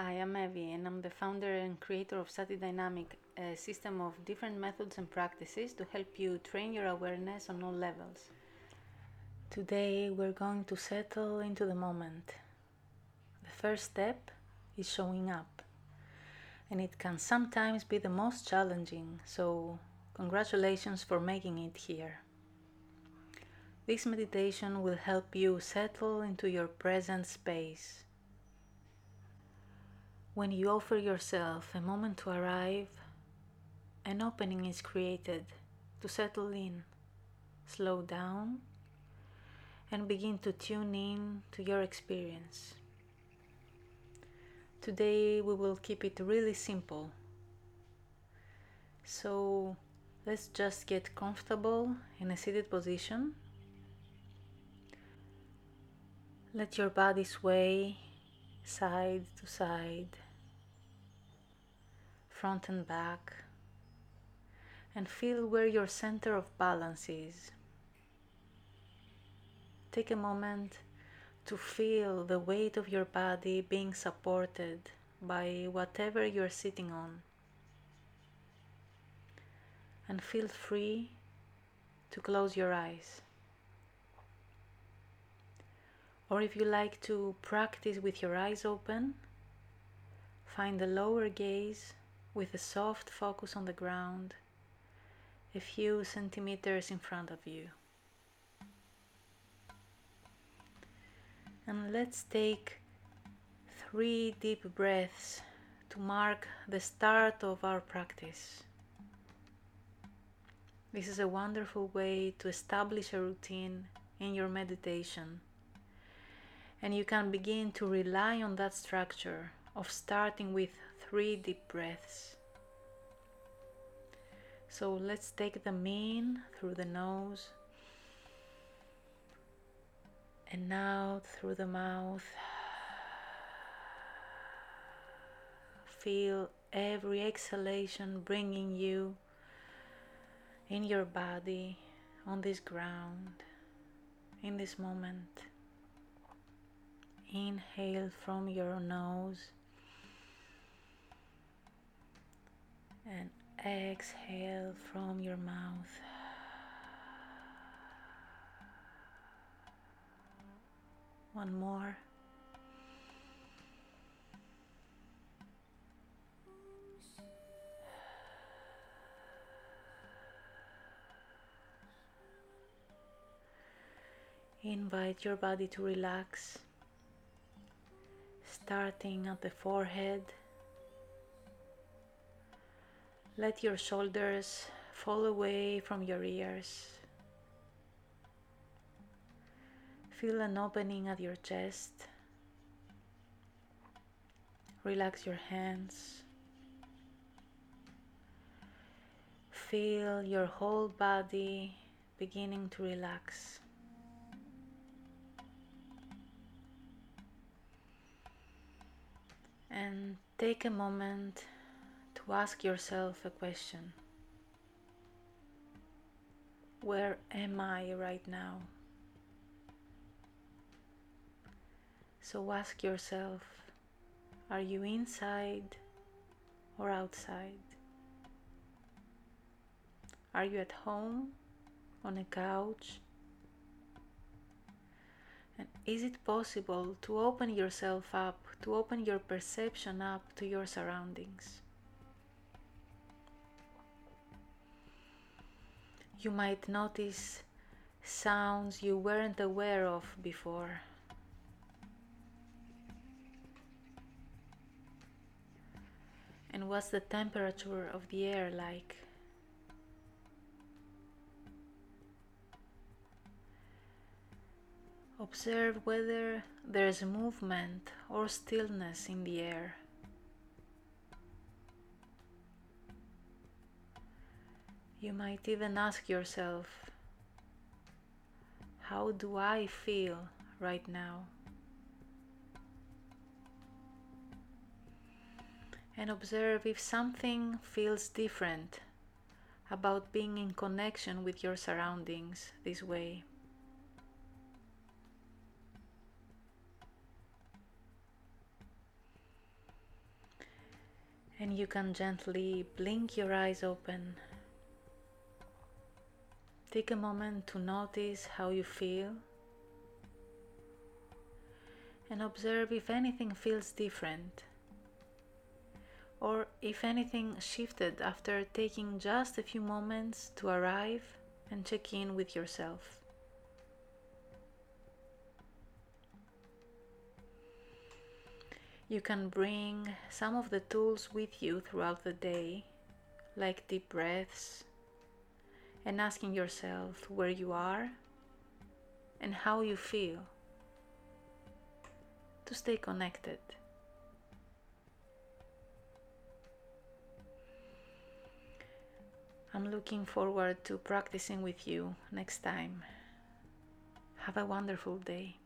Hi, I'm Evie, and I'm the founder and creator of Sati Dynamic, a system of different methods and practices to help you train your awareness on all levels. Today, we're going to settle into the moment. The first step is showing up, and it can sometimes be the most challenging, so, congratulations for making it here. This meditation will help you settle into your present space when you offer yourself a moment to arrive, an opening is created to settle in, slow down, and begin to tune in to your experience. Today we will keep it really simple. So let's just get comfortable in a seated position. Let your body sway side to side front and back, and feel where your center of balance is. Take a moment to feel the weight of your body being supported by whatever you're sitting on. And feel free to close your eyes. Or if you like to practice with your eyes open, find the lower gaze with a soft focus on the ground a few centimeters in front of you. And let's take three deep breaths to mark the start of our practice. This is a wonderful way to establish a routine in your meditation. And you can begin to rely on that structure of starting with three deep breaths. So let's take them in through the nose and out through the mouth. Feel every exhalation bringing you in your body on this ground in this moment. Inhale from your nose and exhale from your mouth. One more. Invite your body to relax, starting at the forehead let your shoulders fall away from your ears. Feel an opening at your chest. Relax your hands. Feel your whole body beginning to relax. And take a moment ask yourself a question Where am I right now? So ask yourself Are you inside or outside? Are you at home, on a couch? And is it possible to open yourself up, to open your perception up to your surroundings? You might notice sounds you weren't aware of before. And what's the temperature of the air like? Observe whether there's movement or stillness in the air. You might even ask yourself, How do I feel right now? And observe if something feels different about being in connection with your surroundings this way. And you can gently blink your eyes open. Take a moment to notice how you feel and observe if anything feels different or if anything shifted after taking just a few moments to arrive and check in with yourself. You can bring some of the tools with you throughout the day, like deep breaths, and asking yourself where you are and how you feel to stay connected. I'm looking forward to practicing with you next time. Have a wonderful day.